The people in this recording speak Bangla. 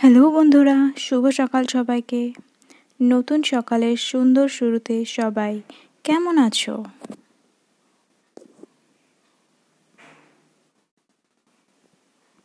হ্যালো বন্ধুরা শুভ সকাল সবাইকে। নতুন সকালের সুন্দর শুরুতে সবাই কেমন আছো?